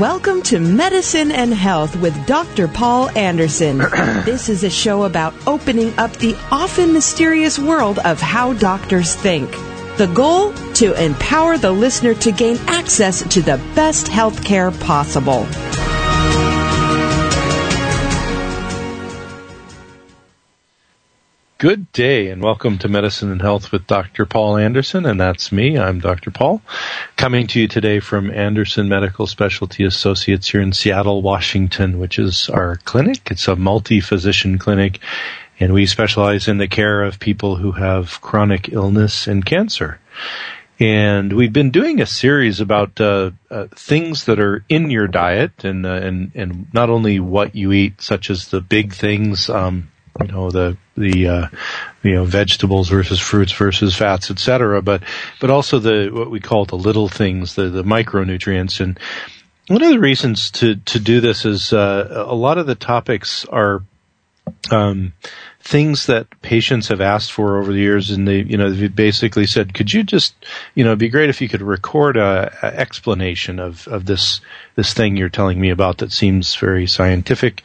Welcome to Medicine and Health with Dr. Paul Anderson. this is a show about opening up the often mysterious world of how doctors think. The goal? To empower the listener to gain access to the best health care possible. Good day and welcome to Medicine and Health with Dr. Paul Anderson, and that's me. I'm Dr. Paul, coming to you today from Anderson Medical Specialty Associates here in Seattle, Washington, which is our clinic. It's a multi-physician clinic, and we specialize in the care of people who have chronic illness and cancer. And we've been doing a series about uh, uh, things that are in your diet, and uh, and and not only what you eat, such as the big things. Um, you know the the uh, you know vegetables versus fruits versus fats, etc. But but also the what we call the little things, the the micronutrients. And one of the reasons to to do this is uh, a lot of the topics are. Um, things that patients have asked for over the years, and they, you know, they've basically said, "Could you just, you know, it'd be great if you could record a, a, explanation of of this this thing you're telling me about that seems very scientific,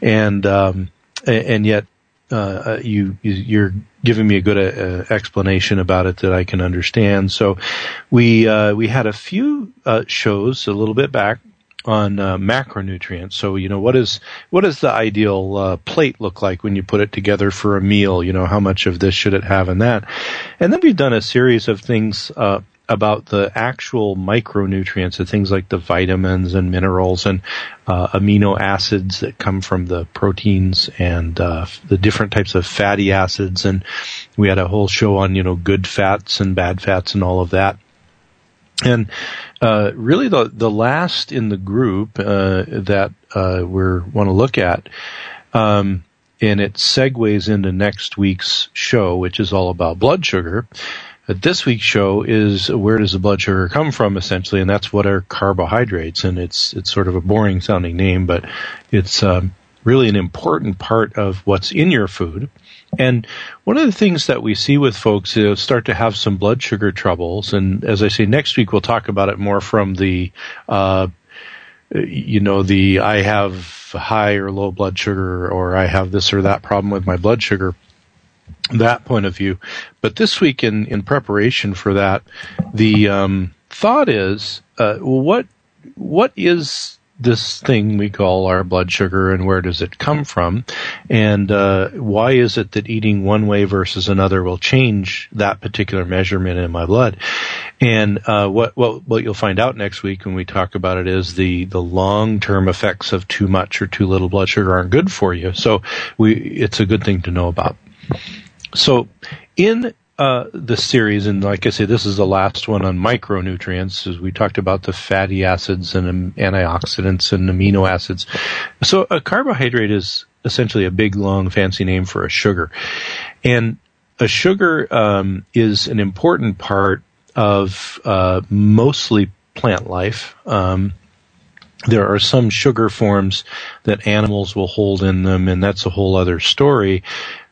and um, and yet uh, uh, you you're giving me a good uh, explanation about it that I can understand. So we uh, we had a few uh, shows a little bit back on uh, macronutrients. So you know what is what does the ideal plate look like when you put it together for a meal? You know how much of this should it have and that, and then we've done a series of things about the actual micronutrients, the things like the vitamins and minerals and uh, amino acids that come from the proteins and uh, the different types of fatty acids. And we had a whole show on you know good fats and bad fats and all of that. And uh, really, the the last in the group uh, that uh, we want to look at. Um, and it segues into next week's show, which is all about blood sugar. But this week's show is where does the blood sugar come from, essentially, and that's what are carbohydrates. And it's it's sort of a boring sounding name, but it's um, really an important part of what's in your food. And one of the things that we see with folks is start to have some blood sugar troubles. And as I say, next week we'll talk about it more from the, uh, you know, the I have high or low blood sugar or I have this or that problem with my blood sugar that point of view. But this week, in in preparation for that, the um, thought is, uh, what what is this thing we call our blood sugar and where does it come from? And uh, why is it that eating one way versus another will change that particular measurement in my blood? And uh, what, what what you'll find out next week when we talk about it is the the long term effects of too much or too little blood sugar aren't good for you. So we it's a good thing to know about so in uh, the series, and like I say, this is the last one on micronutrients, as we talked about the fatty acids and um, antioxidants and amino acids. So a carbohydrate is essentially a big, long, fancy name for a sugar. And a sugar um, is an important part of uh, mostly plant life. Um, there are some sugar forms that animals will hold in them, and that's a whole other story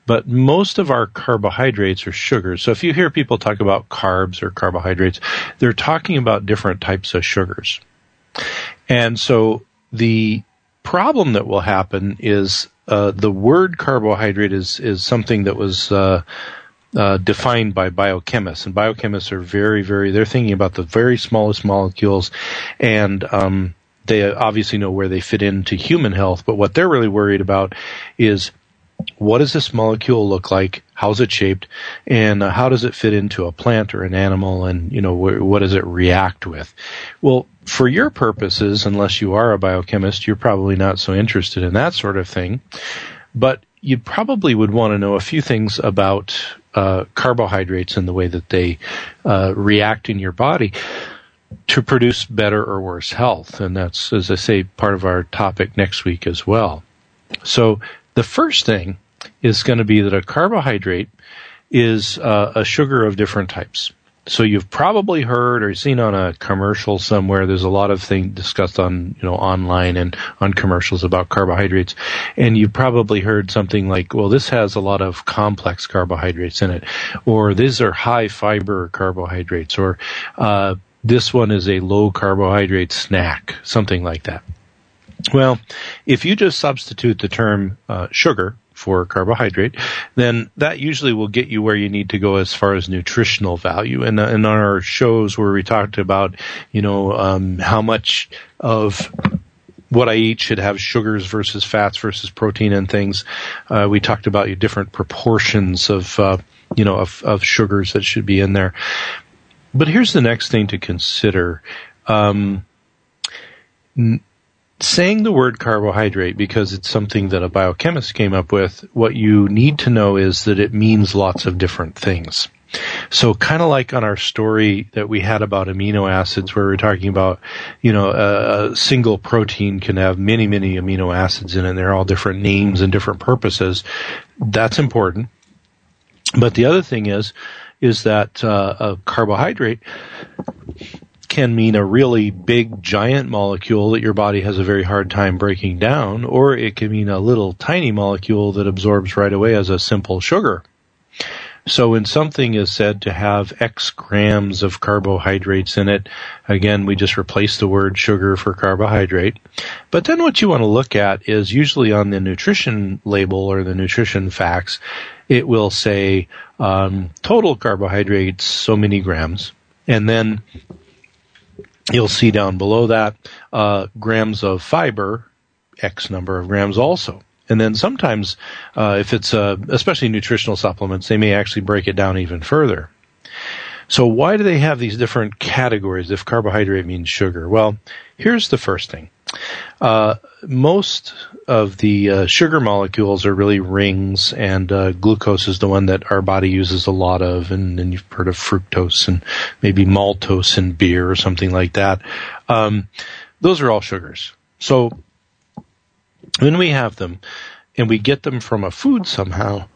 but most of our carbohydrates are sugars. So if you hear people talk about carbs or carbohydrates, they're talking about different types of sugars. And so the problem that will happen is uh, the word carbohydrate is is something that was uh, uh, defined by biochemists, and biochemists are very, very they're thinking about the very smallest molecules, and um, they obviously know where they fit into human health. But what they're really worried about is what does this molecule look like? How's it shaped? And uh, how does it fit into a plant or an animal? And, you know, wh- what does it react with? Well, for your purposes, unless you are a biochemist, you're probably not so interested in that sort of thing. But you probably would want to know a few things about uh, carbohydrates and the way that they uh, react in your body to produce better or worse health. And that's, as I say, part of our topic next week as well. So the first thing is going to be that a carbohydrate is uh, a sugar of different types. So you've probably heard or seen on a commercial somewhere. There's a lot of things discussed on you know online and on commercials about carbohydrates, and you've probably heard something like, "Well, this has a lot of complex carbohydrates in it," or "These are high fiber carbohydrates," or uh, "This one is a low carbohydrate snack," something like that. Well, if you just substitute the term uh, sugar for carbohydrate, then that usually will get you where you need to go as far as nutritional value. And, uh, our shows where we talked about, you know, um, how much of what I eat should have sugars versus fats versus protein and things. Uh, we talked about your different proportions of, uh, you know, of, of sugars that should be in there. But here's the next thing to consider. Um, n- saying the word carbohydrate because it's something that a biochemist came up with, what you need to know is that it means lots of different things. So kind of like on our story that we had about amino acids where we are talking about, you know, a, single protein can have many, many amino acids in it and they're all different names and different purposes. That's important. But the other thing is, is that uh, a carbohydrate can mean a really big giant molecule that your body has a very hard time breaking down, or it can mean a little tiny molecule that absorbs right away as a simple sugar. So when something is said to have X grams of carbohydrates in it, again, we just replace the word sugar for carbohydrate. But then what you want to look at is usually on the nutrition label or the nutrition facts, it will say um, total carbohydrates so many grams, and then You'll see down below that uh, grams of fiber, X number of grams also. And then sometimes, uh, if it's uh, especially nutritional supplements, they may actually break it down even further. So why do they have these different categories if carbohydrate means sugar? Well, here's the first thing. Uh, most of the uh, sugar molecules are really rings, and uh, glucose is the one that our body uses a lot of. And, and, you've heard of fructose and maybe maltose in beer or something like that. Um, those are all sugars. So when we have them and we get them from a food somehow,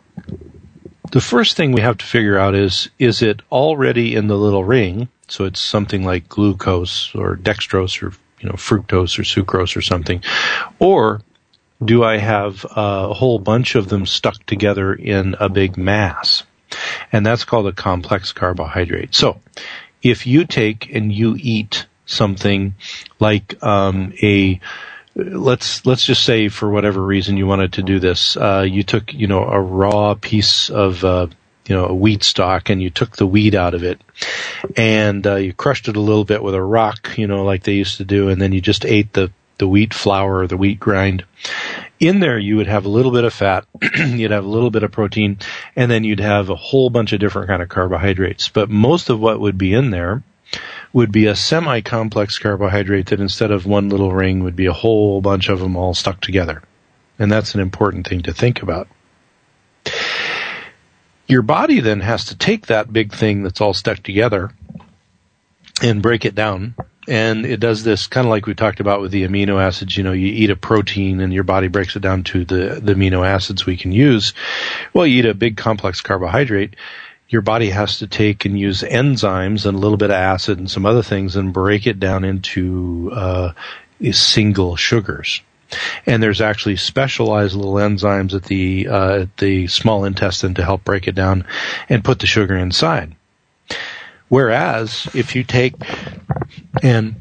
the first thing we have to figure out is is it already in the little ring? So it's something like glucose or dextrose or you know fructose or sucrose or something, or do I have a whole bunch of them stuck together in a big mass? And that's called a complex carbohydrate. So if you take and you eat something like um, a let's let's just say for whatever reason you wanted to do this, uh, you took you know a raw piece of uh, you know a wheat stalk and you took the wheat out of it, and uh, you crushed it a little bit with a rock, you know, like they used to do, and then you just ate the the wheat flour or the wheat grind. In there, you would have a little bit of fat, you'd have a little bit of protein, and then you'd have a whole bunch of different kind of carbohydrates. But most of what would be in there would be a semi-complex carbohydrate that instead of one little ring would be a whole bunch of them all stuck together. And that's an important thing to think about. Your body then has to take that big thing that's all stuck together and break it down. And it does this kind of like we talked about with the amino acids. You know, you eat a protein and your body breaks it down to the, the amino acids we can use. Well, you eat a big complex carbohydrate your body has to take and use enzymes and a little bit of acid and some other things and break it down into uh, single sugars. And there's actually specialized little enzymes at the uh, the small intestine to help break it down and put the sugar inside. Whereas if you take and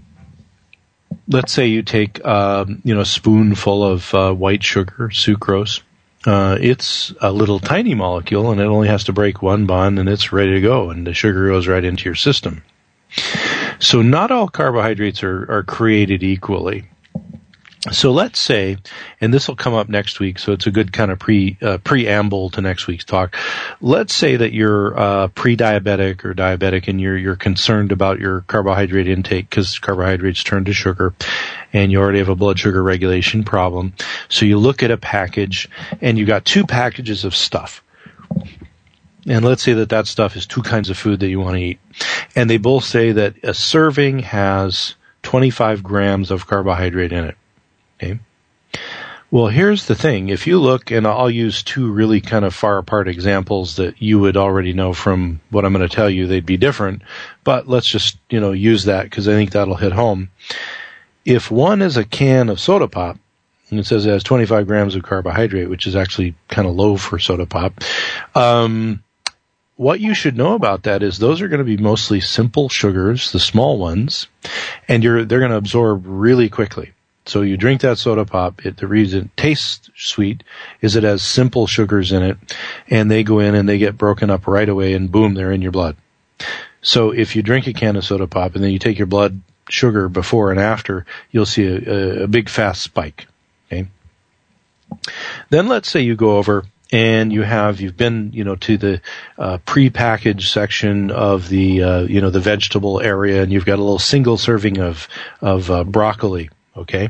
let's say you take um, you know a spoonful of uh, white sugar, sucrose, uh, it's a little tiny molecule and it only has to break one bond and it's ready to go and the sugar goes right into your system. So not all carbohydrates are, are created equally. So let's say, and this will come up next week, so it's a good kind of pre uh, preamble to next week's talk. Let's say that you're uh, pre-diabetic or diabetic, and you're you're concerned about your carbohydrate intake because carbohydrates turn to sugar, and you already have a blood sugar regulation problem. So you look at a package, and you got two packages of stuff. And let's say that that stuff is two kinds of food that you want to eat, and they both say that a serving has 25 grams of carbohydrate in it. Okay. Well, here's the thing. If you look, and I'll use two really kind of far apart examples that you would already know from what I'm going to tell you, they'd be different, but let's just, you know, use that because I think that'll hit home. If one is a can of soda pop, and it says it has 25 grams of carbohydrate, which is actually kind of low for soda pop, um, what you should know about that is those are going to be mostly simple sugars, the small ones, and you're, they're going to absorb really quickly. So you drink that soda pop. It, the reason it tastes sweet is it has simple sugars in it, and they go in and they get broken up right away, and boom, they're in your blood. So if you drink a can of soda pop and then you take your blood sugar before and after, you'll see a, a big fast spike. Okay. Then let's say you go over and you have you've been you know to the uh, pre-packaged section of the uh, you know the vegetable area and you've got a little single serving of of uh, broccoli Okay.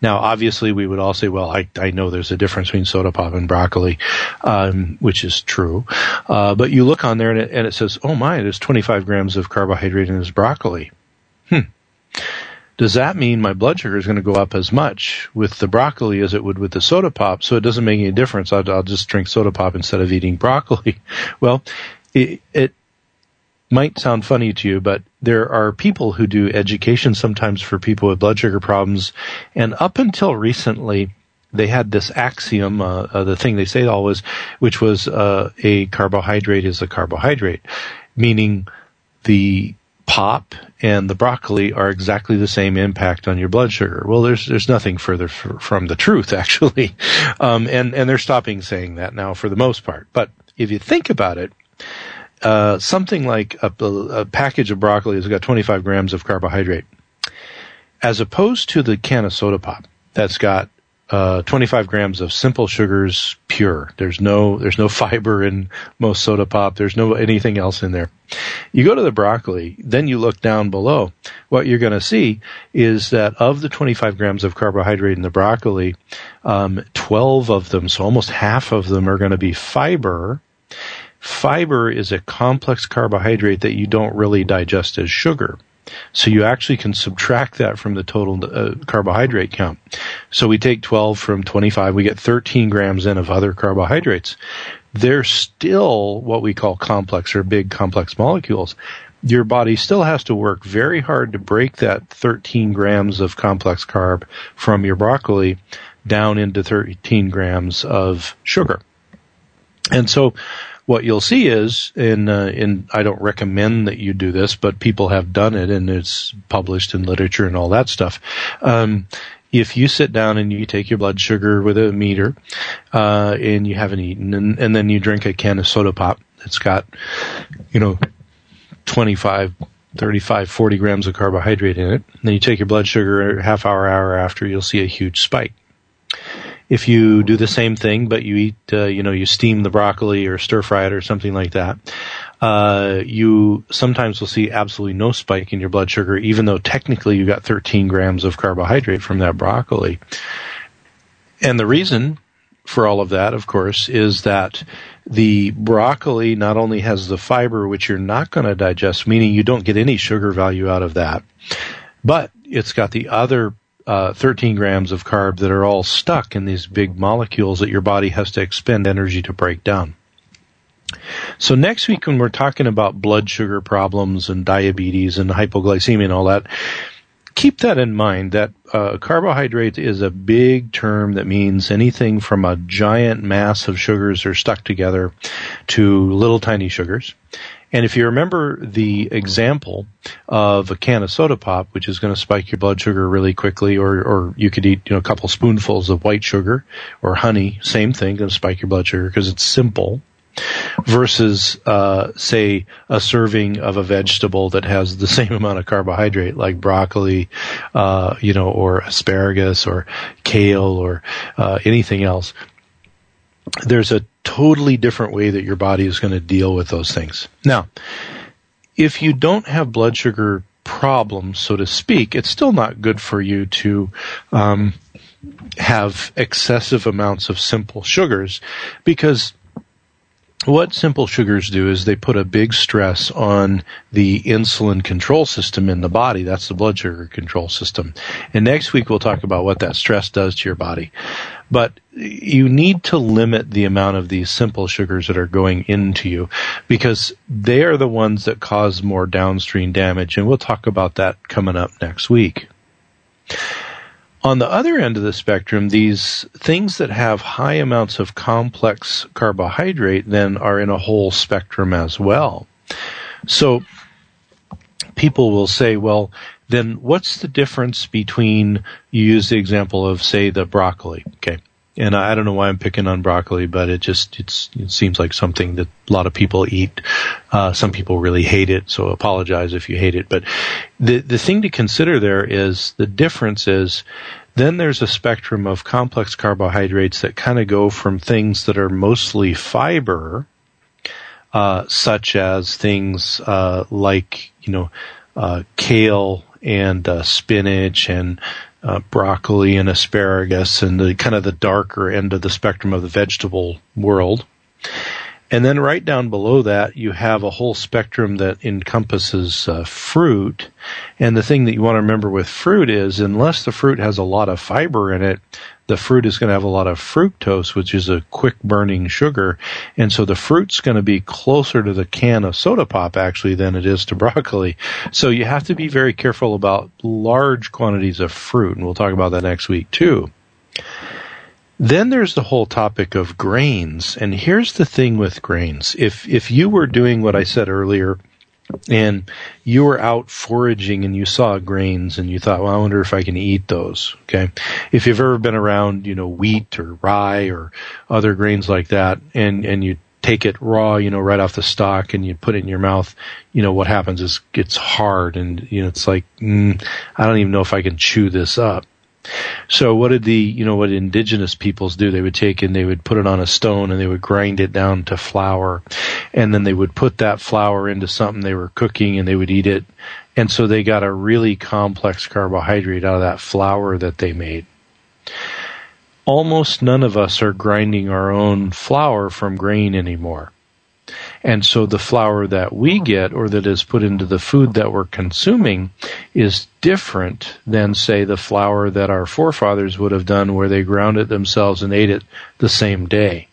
Now, obviously, we would all say, well, I, I know there's a difference between soda pop and broccoli, um, which is true. Uh, but you look on there and it, and it says, oh my, there's 25 grams of carbohydrate in this broccoli. Hmm. Does that mean my blood sugar is going to go up as much with the broccoli as it would with the soda pop? So it doesn't make any difference. I'll, I'll just drink soda pop instead of eating broccoli. Well, it, it might sound funny to you, but there are people who do education sometimes for people with blood sugar problems. And up until recently, they had this axiom, uh, uh, the thing they say always, which was uh, a carbohydrate is a carbohydrate, meaning the pop and the broccoli are exactly the same impact on your blood sugar. Well, there's there's nothing further f- from the truth actually, um, and and they're stopping saying that now for the most part. But if you think about it, uh, something like a, a, package of broccoli has got 25 grams of carbohydrate, as opposed to the can of soda pop that's got uh, 25 grams of simple sugars pure. There's no there's no fiber in most soda pop. There's no anything else in there. You go to the broccoli, then you look down below. What you're going to see is that of the 25 grams of carbohydrate in the broccoli, um, 12 of them, so almost half of them, are going to be fiber Fiber is a complex carbohydrate that you don't really digest as sugar. So you actually can subtract that from the total uh, carbohydrate count. So we take 12 from 25, we get 13 grams in of other carbohydrates. They're still what we call complex or big complex molecules. Your body still has to work very hard to break that 13 grams of complex carb from your broccoli down into 13 grams of sugar. And so what you'll see is, in uh, in I don't recommend that you do this, but people have done it, and it's published in literature and all that stuff. Um, if you sit down and you take your blood sugar with a meter, uh, and you haven't eaten, and, and then you drink a can of soda pop that's got, you know, 25, 35, 40 grams of carbohydrate in it, then you take your blood sugar half hour, hour after, you'll see a huge spike. If you do the same thing, but you eat, uh, you know, you steam the broccoli or stir fry it or something like that, uh, you sometimes will see absolutely no spike in your blood sugar, even though technically you got 13 grams of carbohydrate from that broccoli. And the reason for all of that, of course, is that the broccoli not only has the fiber, which you're not going to digest, meaning you don't get any sugar value out of that, but it's got the other uh, 13 grams of carb that are all stuck in these big molecules that your body has to expend energy to break down. So next week when we're talking about blood sugar problems and diabetes and hypoglycemia and all that, keep that in mind that uh, carbohydrate is a big term that means anything from a giant mass of sugars are stuck together to little tiny sugars. And if you remember the example of a can of soda pop, which is going to spike your blood sugar really quickly, or, or you could eat, you know, a couple spoonfuls of white sugar or honey, same thing, going to spike your blood sugar because it's simple versus, uh, say, a serving of a vegetable that has the same amount of carbohydrate, like broccoli, uh, you know, or asparagus or kale or uh, anything else. There's a totally different way that your body is going to deal with those things. Now, if you don't have blood sugar problems, so to speak, it's still not good for you to um, have excessive amounts of simple sugars because what simple sugars do is they put a big stress on the insulin control system in the body. That's the blood sugar control system. And next week we'll talk about what that stress does to your body. But you need to limit the amount of these simple sugars that are going into you because they are the ones that cause more downstream damage. And we'll talk about that coming up next week. On the other end of the spectrum, these things that have high amounts of complex carbohydrate then are in a whole spectrum as well. So people will say, well, then what's the difference between, you use the example of, say, the broccoli, okay? And I don't know why I'm picking on broccoli, but it just it seems like something that a lot of people eat. Uh, some people really hate it, so apologize if you hate it. But the the thing to consider there is the difference is then there's a spectrum of complex carbohydrates that kind of go from things that are mostly fiber, uh, such as things uh, like you know uh, kale and uh, spinach and uh, broccoli and asparagus and the kind of the darker end of the spectrum of the vegetable world. And then right down below that, you have a whole spectrum that encompasses uh, fruit. And the thing that you want to remember with fruit is, unless the fruit has a lot of fiber in it, the fruit is going to have a lot of fructose, which is a quick burning sugar. And so the fruit's going to be closer to the can of soda pop actually than it is to broccoli. So you have to be very careful about large quantities of fruit. And we'll talk about that next week too. Then there's the whole topic of grains. And here's the thing with grains. If, if you were doing what I said earlier, and you were out foraging and you saw grains and you thought, well, I wonder if I can eat those. Okay. If you've ever been around, you know, wheat or rye or other grains like that and, and you take it raw, you know, right off the stalk and you put it in your mouth, you know, what happens is it's hard and, you know, it's like, mm, I don't even know if I can chew this up. So what did the, you know, what indigenous peoples do? They would take and they would put it on a stone and they would grind it down to flour. And then they would put that flour into something they were cooking and they would eat it. And so they got a really complex carbohydrate out of that flour that they made. Almost none of us are grinding our own flour from grain anymore. And so the flour that we get or that is put into the food that we're consuming is different than, say, the flour that our forefathers would have done where they ground it themselves and ate it the same day.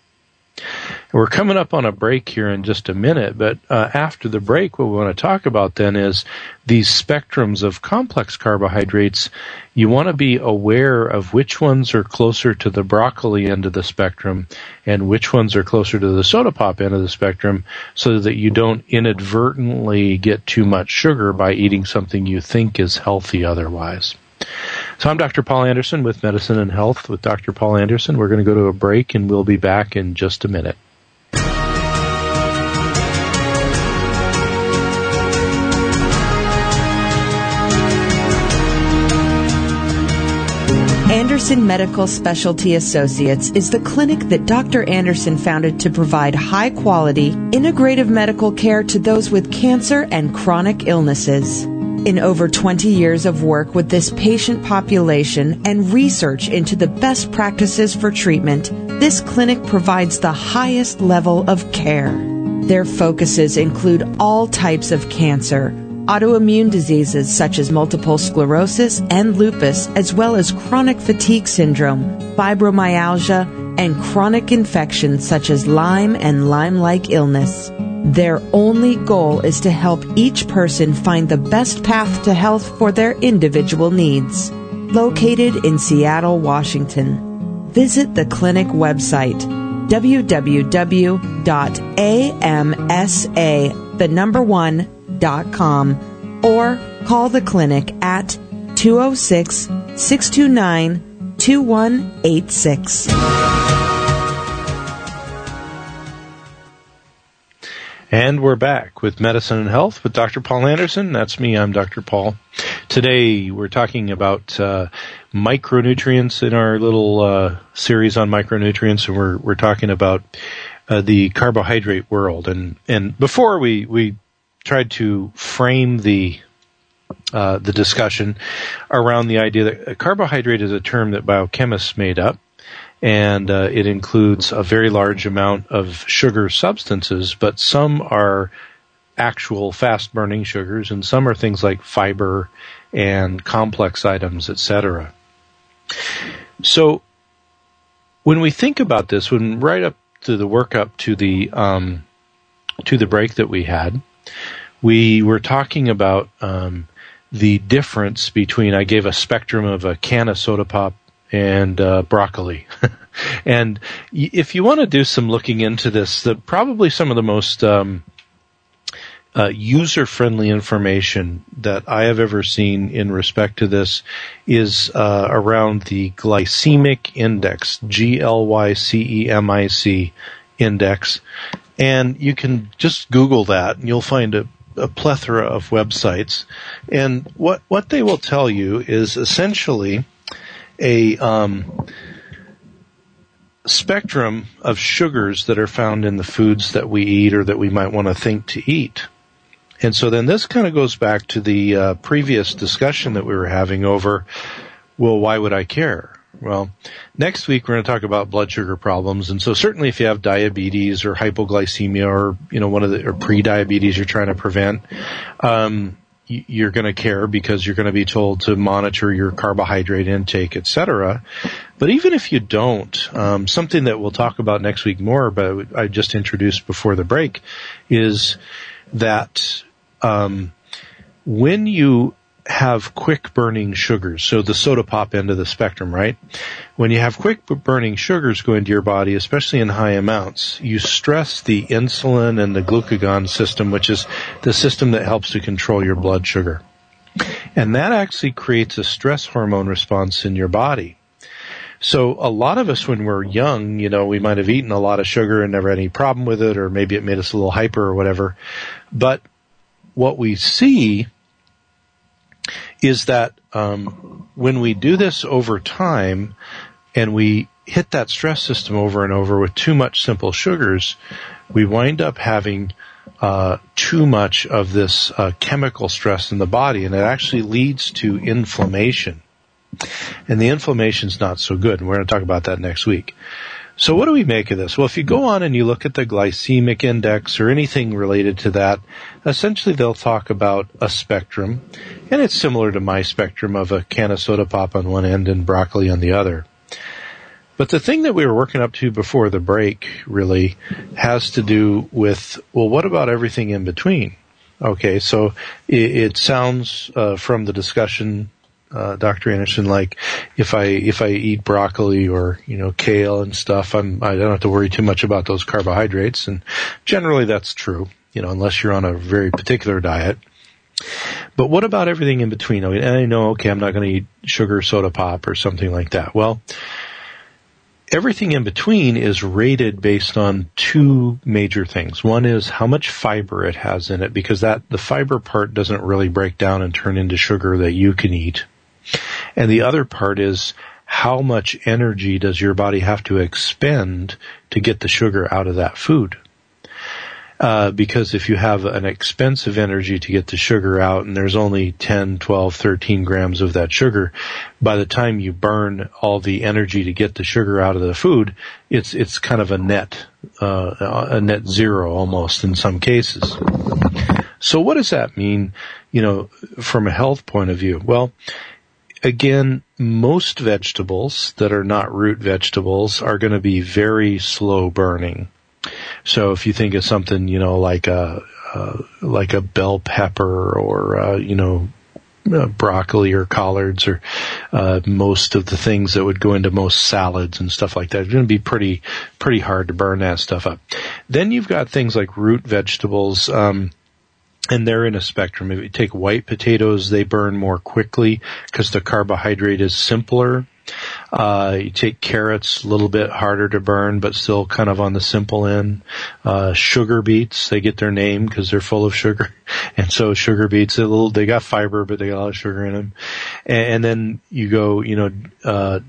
We're coming up on a break here in just a minute, but uh, after the break, what we want to talk about then is these spectrums of complex carbohydrates. You want to be aware of which ones are closer to the broccoli end of the spectrum and which ones are closer to the soda pop end of the spectrum so that you don't inadvertently get too much sugar by eating something you think is healthy otherwise. So I'm Dr. Paul Anderson with Medicine and Health with Dr. Paul Anderson. We're going to go to a break and we'll be back in just a minute. Anderson Medical Specialty Associates is the clinic that Dr. Anderson founded to provide high quality, integrative medical care to those with cancer and chronic illnesses. In over 20 years of work with this patient population and research into the best practices for treatment, this clinic provides the highest level of care. Their focuses include all types of cancer autoimmune diseases such as multiple sclerosis and lupus, as well as chronic fatigue syndrome, fibromyalgia, and chronic infections such as Lyme and Lyme like illness. Their only goal is to help each person find the best path to health for their individual needs. Located in Seattle, Washington. Visit the clinic website www.amsa, the number one, com or call the clinic at 206 629 2186. And we're back with Medicine and Health with Dr. Paul Anderson. That's me. I'm Dr. Paul. Today we're talking about uh, micronutrients in our little uh, series on micronutrients, and we're we're talking about uh, the carbohydrate world. And and before we we tried to frame the uh, the discussion around the idea that carbohydrate is a term that biochemists made up, and uh, it includes a very large amount of sugar substances, but some are actual fast burning sugars, and some are things like fiber and complex items, etc. So when we think about this, when right up to the workup to the um, to the break that we had, we were talking about um, the difference between. I gave a spectrum of a can of soda pop and uh, broccoli. and if you want to do some looking into this, the, probably some of the most um, uh, user-friendly information that I have ever seen in respect to this is uh, around the glycemic index, G-L-Y-C-E-M-I-C index, and you can just Google that, and you'll find a, a plethora of websites. And what what they will tell you is essentially a um, spectrum of sugars that are found in the foods that we eat or that we might want to think to eat. And so then this kind of goes back to the uh, previous discussion that we were having over, well, why would I care? Well, next week we're going to talk about blood sugar problems, and so certainly if you have diabetes or hypoglycemia or you know one of the or pre-diabetes you're trying to prevent, um, you're going to care because you're going to be told to monitor your carbohydrate intake, etc. But even if you don't, um, something that we'll talk about next week more, but I just introduced before the break, is that um, when you have quick burning sugars, so the soda pop end of the spectrum, right? When you have quick burning sugars go into your body, especially in high amounts, you stress the insulin and the glucagon system, which is the system that helps to control your blood sugar. And that actually creates a stress hormone response in your body. So a lot of us when we're young, you know, we might have eaten a lot of sugar and never had any problem with it, or maybe it made us a little hyper or whatever. But what we see is that um, when we do this over time and we hit that stress system over and over with too much simple sugars, we wind up having uh, too much of this uh, chemical stress in the body, and it actually leads to inflammation. And the inflammation is not so good, and we're going to talk about that next week. So what do we make of this? Well, if you go on and you look at the glycemic index or anything related to that, essentially they'll talk about a spectrum, and it's similar to my spectrum of a can of soda pop on one end and broccoli on the other. But the thing that we were working up to before the break really has to do with, well, what about everything in between? Okay, so it, it sounds uh, from the discussion uh, Dr. Anderson, like if I if I eat broccoli or you know kale and stuff, I'm I don't have to worry too much about those carbohydrates, and generally that's true. You know, unless you're on a very particular diet. But what about everything in between? I, mean, I know, okay, I'm not going to eat sugar soda pop or something like that. Well, everything in between is rated based on two major things. One is how much fiber it has in it, because that the fiber part doesn't really break down and turn into sugar that you can eat. And the other part is how much energy does your body have to expend to get the sugar out of that food? Uh, because if you have an expensive energy to get the sugar out and there's only 10, 12, 13 grams of that sugar, by the time you burn all the energy to get the sugar out of the food, it's, it's kind of a net, uh, a net zero almost in some cases. So what does that mean, you know, from a health point of view? Well, again, most vegetables that are not root vegetables are going to be very slow burning. So if you think of something, you know, like a, uh, like a bell pepper or, uh, you know, uh, broccoli or collards or uh, most of the things that would go into most salads and stuff like that. It's going to be pretty pretty hard to burn that stuff up. Then you've got things like root vegetables. Um, and they're in a spectrum. If you take white potatoes, they burn more quickly because the carbohydrate is simpler. Uh, you take carrots, a little bit harder to burn, but still kind of on the simple end. Uh, sugar beets, they get their name because they're full of sugar. And so sugar beets, a little, they got fiber, but they got a lot of sugar in them. And, and then you go, you know, uh,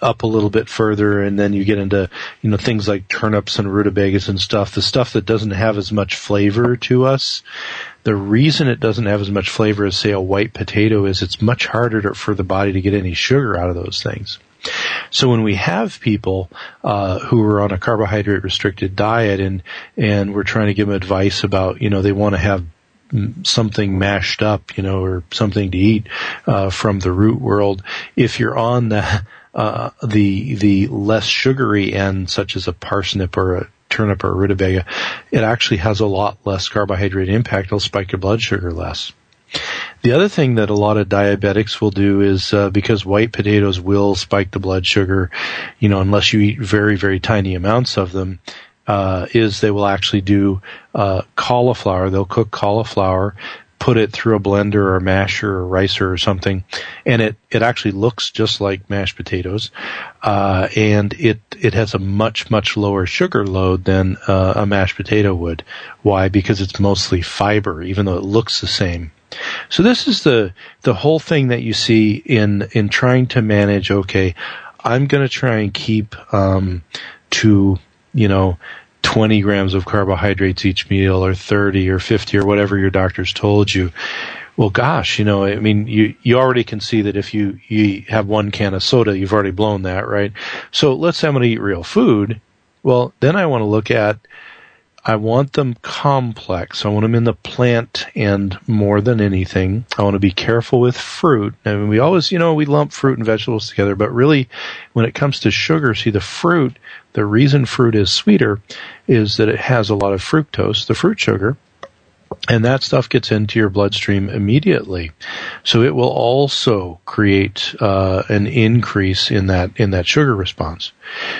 up a little bit further and then you get into, you know, things like turnips and rutabagas and stuff, the stuff that doesn't have as much flavor to us. The reason it doesn't have as much flavor as say a white potato is it's much harder to, for the body to get any sugar out of those things. So when we have people uh, who are on a carbohydrate restricted diet and and we're trying to give them advice about you know they want to have something mashed up, you know, or something to eat uh, from the root world. If you're on the uh, the the less sugary end, such as a parsnip or a turnip or a rutabaga, it actually has a lot less carbohydrate impact. It'll spike your blood sugar less. The other thing that a lot of diabetics will do is uh, because white potatoes will spike the blood sugar, you know, unless you eat very very tiny amounts of them uh, is they will actually do uh, cauliflower. They'll cook cauliflower, put it through a blender or masher or ricer or something, and it it actually looks just like mashed potatoes, uh, and it it has a much much lower sugar load than uh, a mashed potato would. Why? Because it's mostly fiber, even though it looks the same. So this is the the whole thing that you see in in trying to manage. Okay, I'm going to try and keep um, to you know, 20 grams of carbohydrates each meal or 30 or 50 or whatever your doctor's told you. Well, gosh, you know, I mean, you, you already can see that if you, you have one can of soda, you've already blown that, right? So let's say I'm going to eat real food. Well, then I want to look at I want them complex. I want them in the plant end more than anything. I want to be careful with fruit. I mean, we always, you know, we lump fruit and vegetables together, but really when it comes to sugar, see the fruit, the reason fruit is sweeter is that it has a lot of fructose, the fruit sugar, and that stuff gets into your bloodstream immediately. So it will also create uh, an increase in that in that sugar response.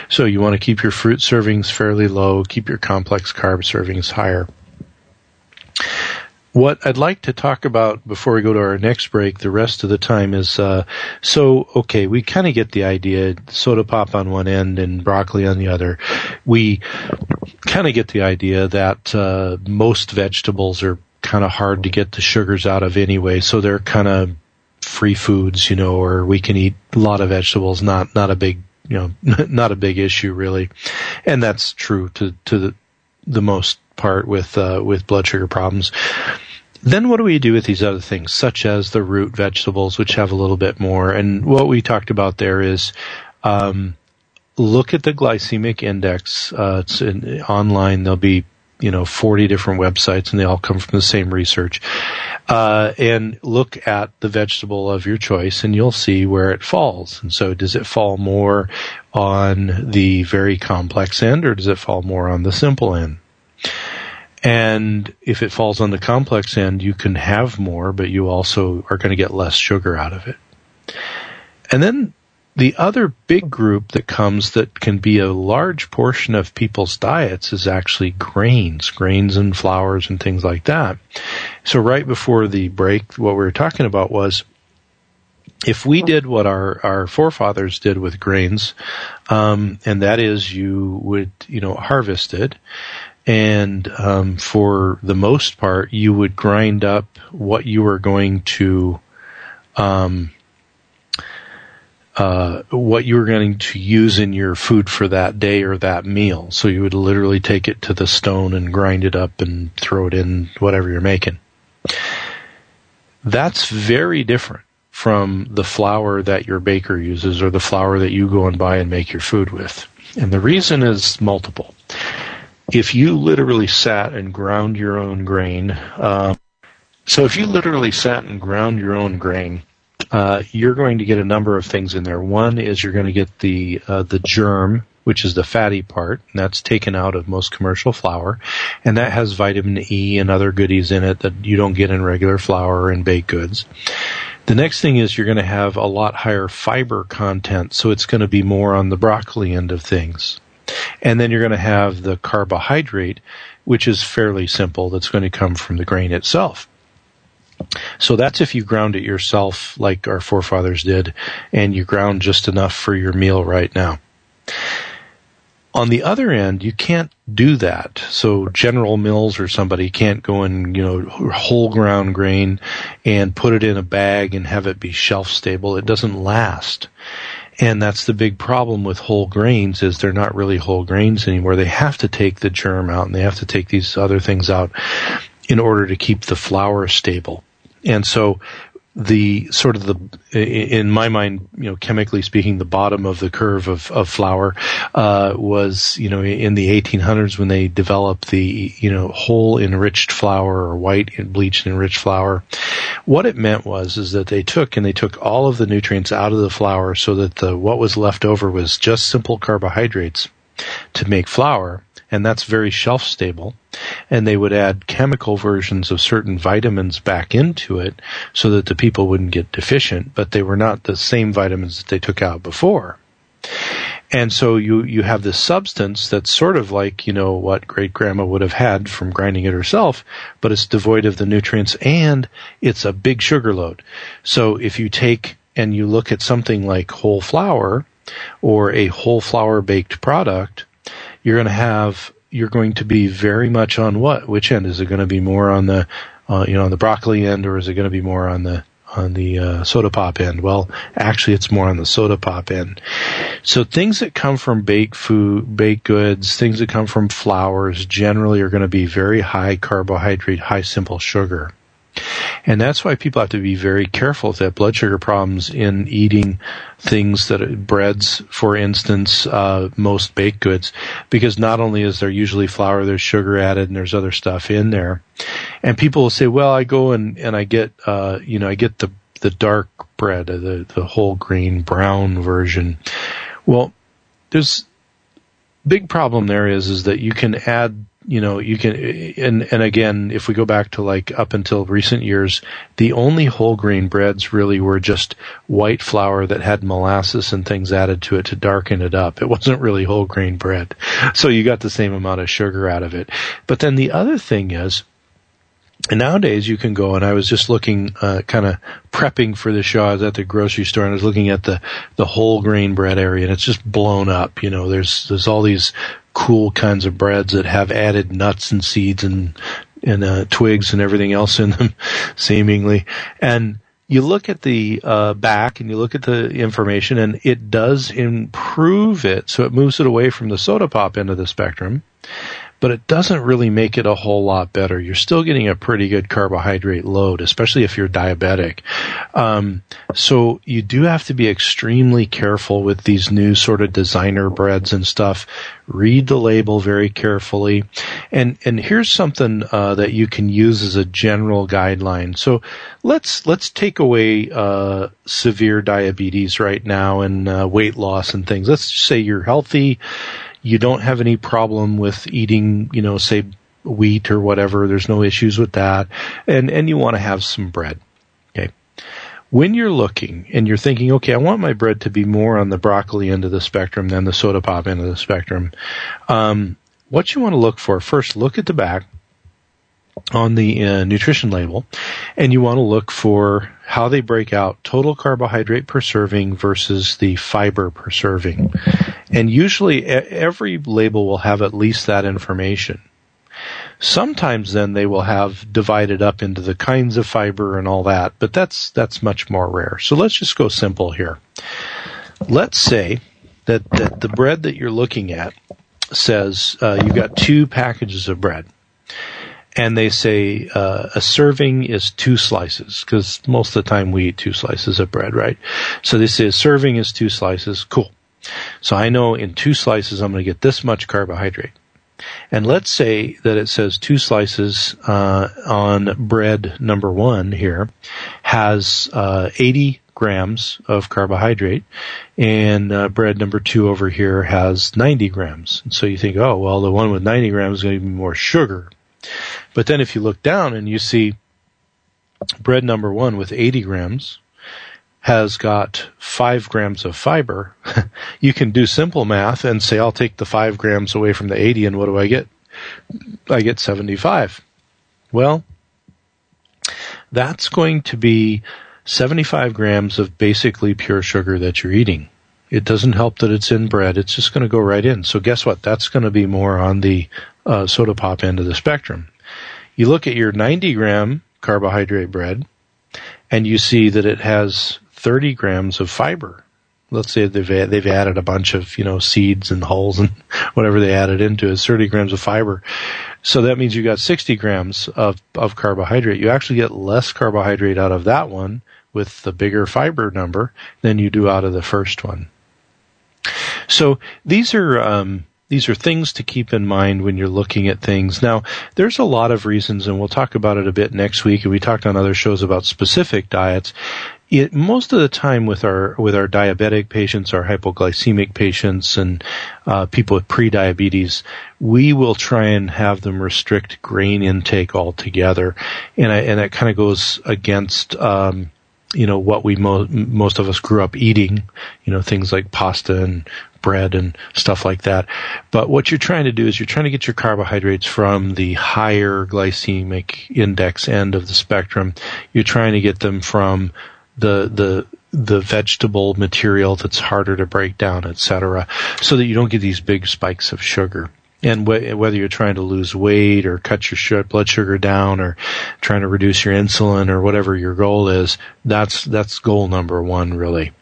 So you want to keep your fruit servings fairly low, keep your complex carb servings higher. What I'd like to talk about before we go to our next break, the rest of the time is uh, so okay. We kind of get the idea: soda pop on one end and broccoli on the other. We kind of get the idea that uh, most vegetables are kind of hard to get the sugars out of anyway, so they're kind of free foods, you know, or we can eat a lot of vegetables, not not a big, you know, not a big issue really, and that's true to to the, the most part with uh, with blood sugar problems. Then what do we do with these other things, such as the root vegetables, which have a little bit more? And what we talked about there is um, look at the glycemic index. Uh, it's in, online. There'll be you know 40 different websites, and they all come from the same research. Uh, and look at the vegetable of your choice, and you'll see where it falls. And so, does it fall more on the very complex end, or does it fall more on the simple end? And if it falls on the complex end, you can have more, but you also are going to get less sugar out of it. And then the other big group that comes that can be a large portion of people's diets is actually grains, grains and flours and things like that. So right before the break, what we were talking about was if we did what our, our forefathers did with grains, um, and that is you would, you know, harvest it and um, for the most part, you would grind up what you were going to, um, uh, what you were going to use in your food for that day or that meal. So you would literally take it to the stone and grind it up and throw it in whatever you're making. That's very different from the flour that your baker uses or the flour that you go and buy and make your food with. And the reason is multiple if you literally sat and ground your own grain, uh, so if you literally sat and ground your own grain, uh, you're going to get a number of things in there. One is you're going to get the uh, the germ, which is the fatty part, and that's taken out of most commercial flour, and that has vitamin E and other goodies in it that you don't get in regular flour and baked goods. The next thing is you're going to have a lot higher fiber content, so it's going to be more on the broccoli end of things. And then you're going to have the carbohydrate, which is fairly simple, that's going to come from the grain itself. So that's if you ground it yourself like our forefathers did, and you ground just enough for your meal right now. On the other end, you can't do that. So General Mills or somebody can't go and, you know, whole ground grain and put it in a bag and have it be shelf stable. It doesn't last. And that's the big problem with whole grains is they're not really whole grains anymore. They have to take the germ out and they have to take these other things out in order to keep the flour stable. And so the sort of the in my mind, you know, chemically speaking, the bottom of the curve of, of flour uh, was you know in the 1800s when they developed the you know whole enriched flour or white and bleached enriched flour. What it meant was is that they took and they took all of the nutrients out of the flour so that the what was left over was just simple carbohydrates to make flour and that's very shelf stable. And they would add chemical versions of certain vitamins back into it so that the people wouldn't get deficient, but they were not the same vitamins that they took out before. And so you, you have this substance that's sort of like, you know, what great grandma would have had from grinding it herself, but it's devoid of the nutrients and it's a big sugar load. So if you take and you look at something like whole flour or a whole flour baked product, you're going to have you're going to be very much on what? Which end is it going to be more on the uh, you know on the broccoli end, or is it going to be more on the on the uh, soda pop end? Well, actually, it's more on the soda pop end. So things that come from baked food, baked goods, things that come from flours, generally are going to be very high carbohydrate, high simple sugar. And that's why people have to be very careful if they have blood sugar problems in eating things that breads, for instance, uh, most baked goods, because not only is there usually flour, there's sugar added and there's other stuff in there. And people will say, well, I go and, and I get, uh, you know, I get the, the dark bread, uh, the, the whole grain brown version. Well, there's, big problem there is, is that you can add you know, you can, and, and again, if we go back to like up until recent years, the only whole grain breads really were just white flour that had molasses and things added to it to darken it up. It wasn't really whole grain bread. So you got the same amount of sugar out of it. But then the other thing is, and nowadays you can go and I was just looking, uh, kind of prepping for the show. I was at the grocery store and I was looking at the, the whole grain bread area and it's just blown up. You know, there's, there's all these cool kinds of breads that have added nuts and seeds and and uh, twigs and everything else in them, seemingly. And you look at the uh, back and you look at the information, and it does improve it. So it moves it away from the soda pop end of the spectrum but it doesn't really make it a whole lot better. You're still getting a pretty good carbohydrate load, especially if you're diabetic. Um, so you do have to be extremely careful with these new sort of designer breads and stuff. Read the label very carefully, and and here's something uh, that you can use as a general guideline. So let's let's take away uh, severe diabetes right now and uh, weight loss and things. Let's say you're healthy you don't have any problem with eating, you know, say wheat or whatever. There's no issues with that. And, and you want to have some bread. Okay. When you're looking and you're thinking, okay, I want my bread to be more on the broccoli end of the spectrum than the soda pop end of the spectrum, um, what you want to look for first, look at the back on the uh, nutrition label and you want to look for how they break out total carbohydrate per serving versus the fiber per serving. And usually every label will have at least that information. Sometimes then they will have divided up into the kinds of fiber and all that, but that's, that's much more rare. So let's just go simple here. Let's say that, that the bread that you're looking at says uh, you've got two packages of bread and they say uh, a serving is two slices because most of the time we eat two slices of bread, right? So they say serving is two slices. Cool. So I know in two slices I'm going to get this much carbohydrate. And let's say that it says two slices uh, on bread number one here has uh, 80 grams of carbohydrate, and uh, bread number two over here has 90 grams. And so you think, oh well, the one with 90 grams is going to be more sugar. But then if you look down and you see bread number one with 80 grams has got five grams of fiber, you can do simple math and say, I'll take the five grams away from the 80 and what do I get? I get 75. Well, that's going to be 75 grams of basically pure sugar that you're eating. It doesn't help that it's in bread. It's just going to go right in. So guess what? That's going to be more on the uh, soda pop end of the spectrum. You look at your 90 gram carbohydrate bread and you see that it has 30 grams of fiber. let's say they've they've added a bunch of you know seeds and hulls and whatever they added into it, 30 grams of fiber. So that means you got 60 grams of of carbohydrate. You actually get less carbohydrate out of that one with the bigger fiber number than you do out of the first one. So these are um, these are things to keep in mind when you're looking at things. Now, there's a lot of reasons, and we'll talk about it a bit next week. And we talked on other shows about specific diets. It, most of the time with our with our diabetic patients, our hypoglycemic patients, and uh, people with pre-diabetes, we will try and have them restrict grain intake altogether, and I, and that kind of goes against. Um, you know what we mo- most of us grew up eating, you know things like pasta and bread and stuff like that. But what you're trying to do is you're trying to get your carbohydrates from the higher glycemic index end of the spectrum. You're trying to get them from the the the vegetable material that's harder to break down, etc., so that you don't get these big spikes of sugar. And wh- whether you're trying to lose weight or cut your blood sugar down or trying to reduce your insulin or whatever your goal is, that's that's goal number one, really.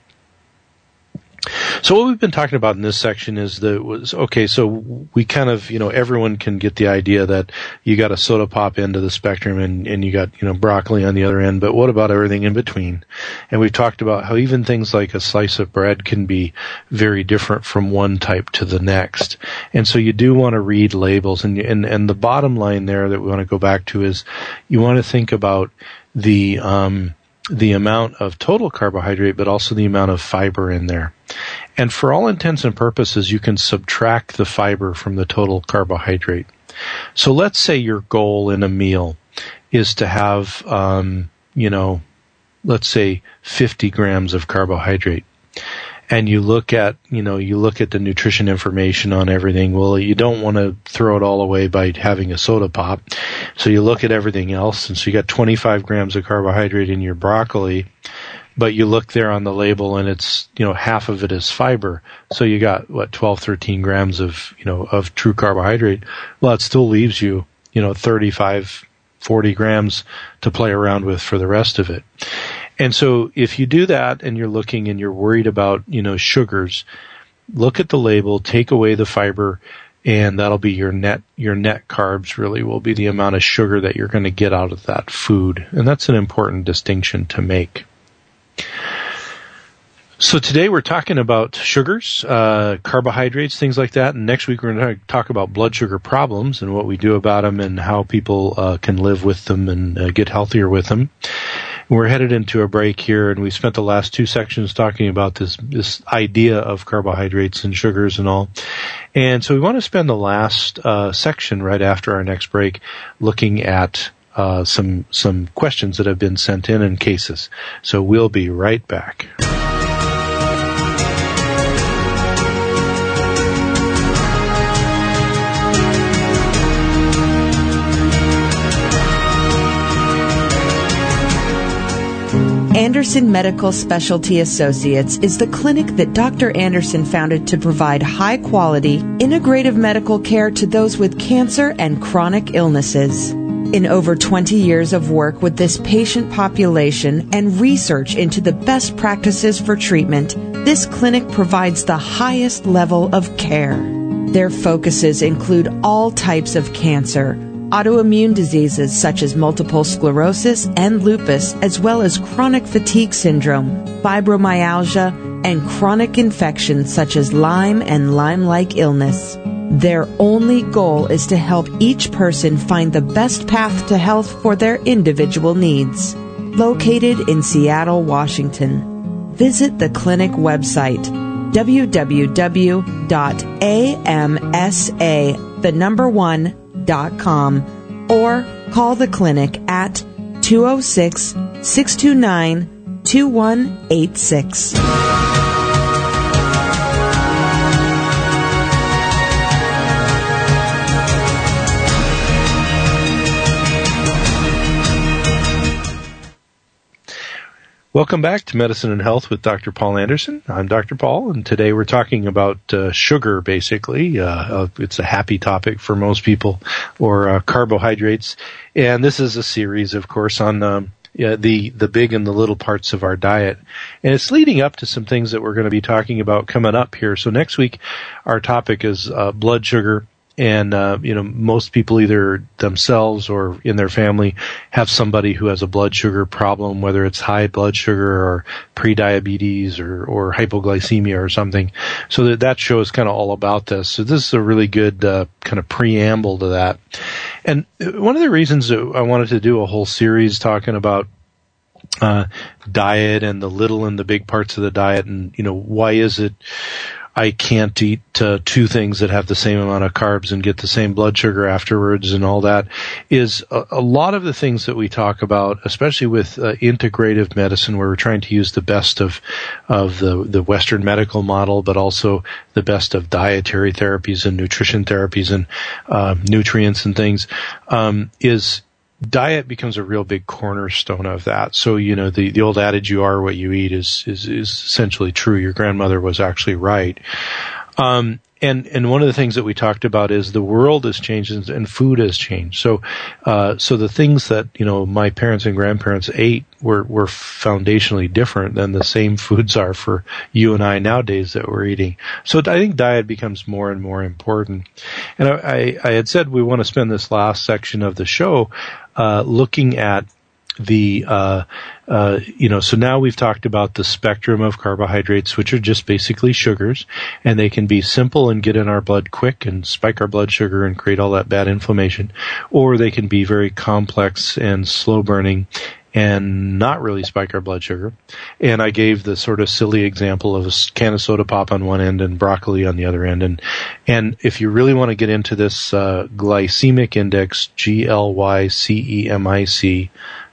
So what we've been talking about in this section is that was okay. So we kind of you know everyone can get the idea that you got a soda pop end of the spectrum and and you got you know broccoli on the other end. But what about everything in between? And we've talked about how even things like a slice of bread can be very different from one type to the next. And so you do want to read labels. And and and the bottom line there that we want to go back to is you want to think about the um, the amount of total carbohydrate, but also the amount of fiber in there. And for all intents and purposes, you can subtract the fiber from the total carbohydrate. So let's say your goal in a meal is to have, um, you know, let's say 50 grams of carbohydrate and you look at you know you look at the nutrition information on everything well you don't want to throw it all away by having a soda pop. So you look at everything else and so you got 25 grams of carbohydrate in your broccoli but you look there on the label and it's you know half of it is fiber. So you got what 12 13 grams of you know of true carbohydrate. Well it still leaves you you know 35 40 grams to play around with for the rest of it and so if you do that and you're looking and you're worried about, you know, sugars, look at the label, take away the fiber, and that'll be your net, your net carbs really will be the amount of sugar that you're going to get out of that food. And that's an important distinction to make. So today we're talking about sugars, uh, carbohydrates, things like that. And next week we're going to talk about blood sugar problems and what we do about them and how people uh, can live with them and uh, get healthier with them. We're headed into a break here, and we spent the last two sections talking about this this idea of carbohydrates and sugars and all. And so we want to spend the last uh, section right after our next break looking at uh, some some questions that have been sent in and cases. So we'll be right back. Anderson Medical Specialty Associates is the clinic that Dr. Anderson founded to provide high quality, integrative medical care to those with cancer and chronic illnesses. In over 20 years of work with this patient population and research into the best practices for treatment, this clinic provides the highest level of care. Their focuses include all types of cancer autoimmune diseases such as multiple sclerosis and lupus, as well as chronic fatigue syndrome, fibromyalgia, and chronic infections such as Lyme and Lyme like illness. Their only goal is to help each person find the best path to health for their individual needs. Located in Seattle, Washington. Visit the clinic website www.amsa, the number one, com or call the clinic at 206 629 2186. Welcome back to Medicine and Health with Dr. Paul Anderson. I'm Dr. Paul, and today we're talking about uh, sugar, basically. Uh, uh, it's a happy topic for most people, or uh, carbohydrates. And this is a series, of course, on um, the the big and the little parts of our diet, and it's leading up to some things that we're going to be talking about coming up here. So next week, our topic is uh, blood sugar and uh, you know most people either themselves or in their family have somebody who has a blood sugar problem, whether it's high blood sugar or pre-diabetes or, or hypoglycemia or something. So that that show is kind of all about this. So this is a really good uh, kind of preamble to that. And one of the reasons that I wanted to do a whole series talking about uh, diet and the little and the big parts of the diet, and you know why is it I can't eat uh, two things that have the same amount of carbs and get the same blood sugar afterwards and all that is a, a lot of the things that we talk about, especially with uh, integrative medicine, where we're trying to use the best of of the the Western medical model, but also the best of dietary therapies and nutrition therapies and uh, nutrients and things, um, is diet becomes a real big cornerstone of that. So, you know, the, the old adage, you are what you eat is, is, is essentially true. Your grandmother was actually right. Um, and and one of the things that we talked about is the world has changed and food has changed. So uh, so the things that you know my parents and grandparents ate were were foundationally different than the same foods are for you and I nowadays that we're eating. So I think diet becomes more and more important. And I I, I had said we want to spend this last section of the show uh, looking at the uh, uh, you know so now we've talked about the spectrum of carbohydrates which are just basically sugars and they can be simple and get in our blood quick and spike our blood sugar and create all that bad inflammation or they can be very complex and slow burning and not really spike our blood sugar. And I gave the sort of silly example of a can of soda pop on one end and broccoli on the other end. And, and if you really want to get into this, uh, glycemic index, G-L-Y-C-E-M-I-C,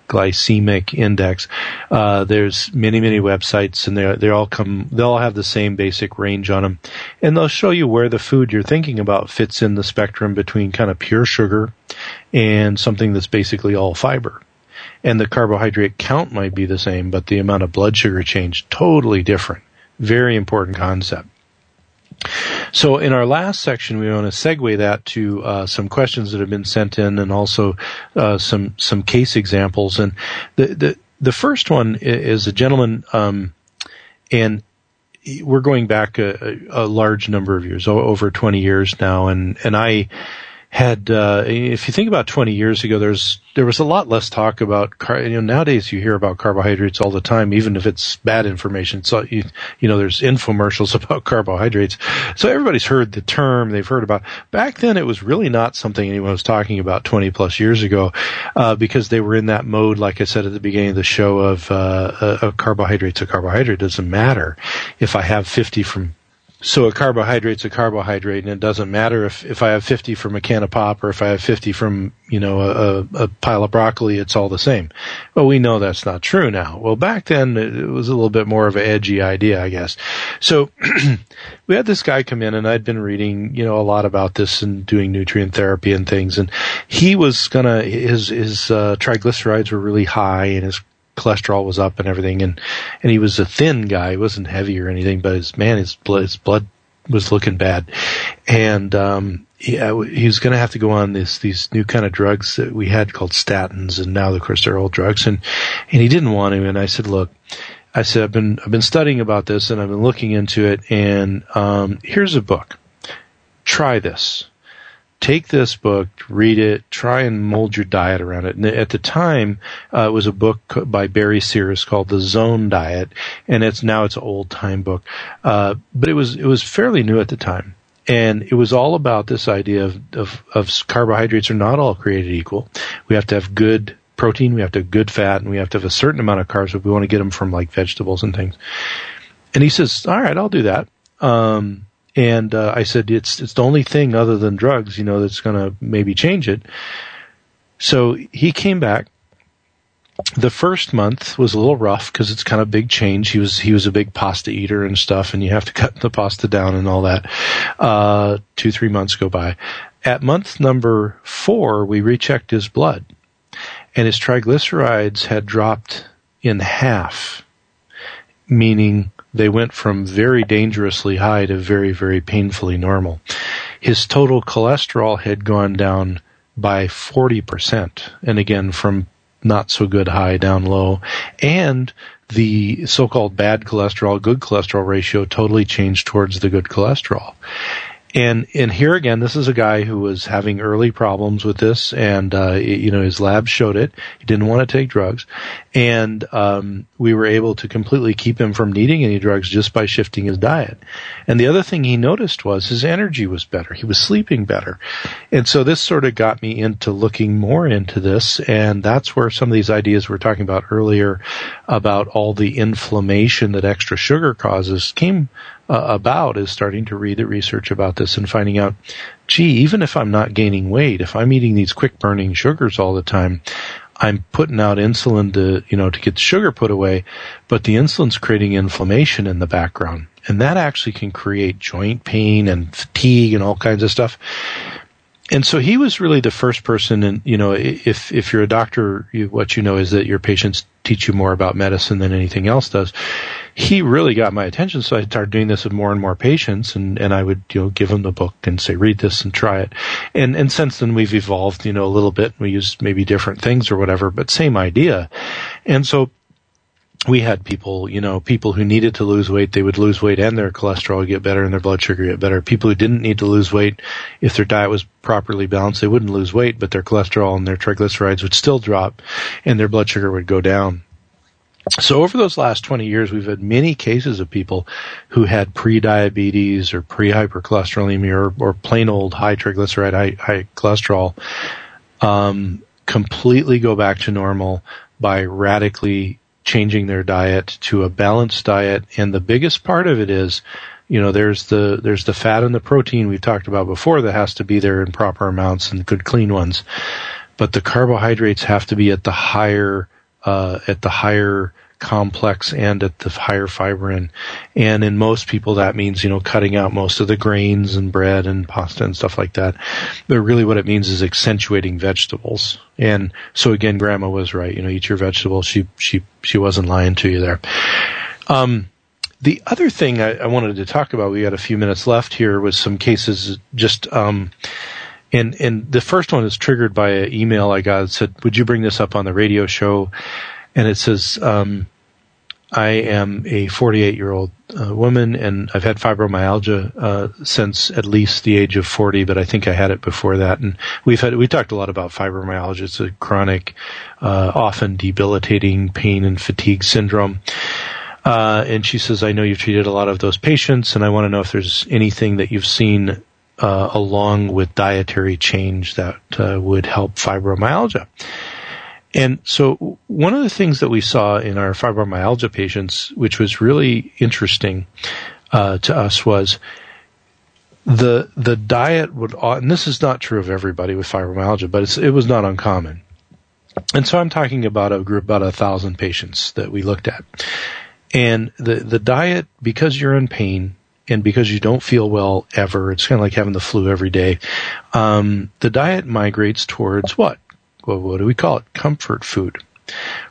glycemic index. Uh, there's many, many websites, and they they all come. They all have the same basic range on them, and they'll show you where the food you're thinking about fits in the spectrum between kind of pure sugar and something that's basically all fiber. And the carbohydrate count might be the same, but the amount of blood sugar change totally different. Very important concept. So in our last section, we want to segue that to uh, some questions that have been sent in, and also uh, some some case examples. And the the the first one is a gentleman, um, and we're going back a, a, large number of years, over 20 years now, and and I had uh, if you think about 20 years ago there's there was a lot less talk about car- you know nowadays you hear about carbohydrates all the time even if it's bad information. So you, you know there's infomercials about carbohydrates. So everybody's heard the term they've heard about back then it was really not something anyone was talking about 20 plus years ago uh, because they were in that mode like I said at the beginning of the show of uh, a carbohydrate's. A carbohydrate doesn't matter. If I have 50 from so a carbohydrate's a carbohydrate, and it doesn't matter if, if I have 50 from a can of pop or if I have 50 from, you know, a, a pile of broccoli, it's all the same. Well, we know that's not true now. Well, back then it was a little bit more of an edgy idea, I guess. So we had this guy come in and I'd been reading, you know, a lot about this and doing nutrient therapy and things. And he was gonna, his, his, uh, triglycerides were really high and his cholesterol was up and everything, and and he was a thin guy. He wasn't heavy or anything, but his man, his blood, his blood was looking bad, and um, he, he was going to have to go on this these new kind of drugs that we had called statins, and now of course they're old drugs, and and he didn't want to. And I said, look. I said I've been I've been studying about this and I've been looking into it and um, here's a book. Try this take this book, read it, try and mold your diet around it. And at the time, uh, it was a book by Barry Sears called The Zone Diet, and it's now it's an old time book, uh, but it was it was fairly new at the time. And it was all about this idea of, of, of carbohydrates are not all created equal. We have to have good protein, we have to have good fat, and we have to have a certain amount of carbs if we want to get them from like vegetables and things. And he says, all right, I'll do that. Um, and uh, I said, it's it's the only thing other than drugs, you know, that's going to maybe change it. So he came back. The first month was a little rough because it's kind of big change. He was he was a big pasta eater and stuff, and you have to cut the pasta down and all that. Uh, two three months go by. At month number four, we rechecked his blood, and his triglycerides had dropped in half, meaning they went from very dangerously high to very, very painfully normal. His total cholesterol had gone down by 40%. And again, from not so good high down low, and the so-called bad cholesterol good cholesterol ratio totally changed towards the good cholesterol. And and here again, this is a guy who was having early problems with this, and uh, you know his lab showed it. He didn't want to take drugs, and um, we were able to completely keep him from needing any drugs just by shifting his diet. And the other thing he noticed was his energy was better. He was sleeping better, and so this sort of got me into looking more into this, and that's where some of these ideas we are talking about earlier about all the inflammation that extra sugar causes came uh, about is starting to read the research about this and finding out, gee, even if I'm not gaining weight, if I'm eating these quick burning sugars all the time, I'm putting out insulin to, you know, to get the sugar put away, but the insulin's creating inflammation in the background. And that actually can create joint pain and fatigue and all kinds of stuff and so he was really the first person and you know if if you're a doctor you, what you know is that your patients teach you more about medicine than anything else does. He really got my attention so i started doing this with more and more patients and and i would you know give them the book and say read this and try it. And and since then we've evolved you know a little bit. We use maybe different things or whatever but same idea. And so we had people, you know, people who needed to lose weight, they would lose weight and their cholesterol would get better and their blood sugar get better. People who didn't need to lose weight, if their diet was properly balanced, they wouldn't lose weight, but their cholesterol and their triglycerides would still drop and their blood sugar would go down. So over those last 20 years, we've had many cases of people who had pre-diabetes or pre-hypercholesterolemia or, or plain old high triglyceride, high, high cholesterol, um, completely go back to normal by radically changing their diet to a balanced diet. And the biggest part of it is, you know, there's the, there's the fat and the protein we've talked about before that has to be there in proper amounts and good clean ones. But the carbohydrates have to be at the higher, uh, at the higher complex and at the higher fiber in. And in most people, that means, you know, cutting out most of the grains and bread and pasta and stuff like that. But really what it means is accentuating vegetables. And so again, grandma was right. You know, eat your vegetables. She, she, she wasn't lying to you there. Um, the other thing I, I, wanted to talk about, we got a few minutes left here, was some cases just, um, and and the first one is triggered by an email I got that said, "Would you bring this up on the radio show?" And it says, um, I am a 48 year old uh, woman and I've had fibromyalgia uh, since at least the age of 40, but I think I had it before that. And we've had we talked a lot about fibromyalgia. It's a chronic, uh, often debilitating pain and fatigue syndrome. Uh, and she says, I know you've treated a lot of those patients, and I want to know if there's anything that you've seen uh, along with dietary change that uh, would help fibromyalgia. And so one of the things that we saw in our fibromyalgia patients, which was really interesting uh, to us, was the the diet would, and this is not true of everybody with fibromyalgia, but it was not uncommon. And so I'm talking about a group, about a thousand patients that we looked at. And the, the diet, because you're in pain, and because you don't feel well ever, it's kind of like having the flu every day. Um, the diet migrates towards what? Well, what do we call it? Comfort food.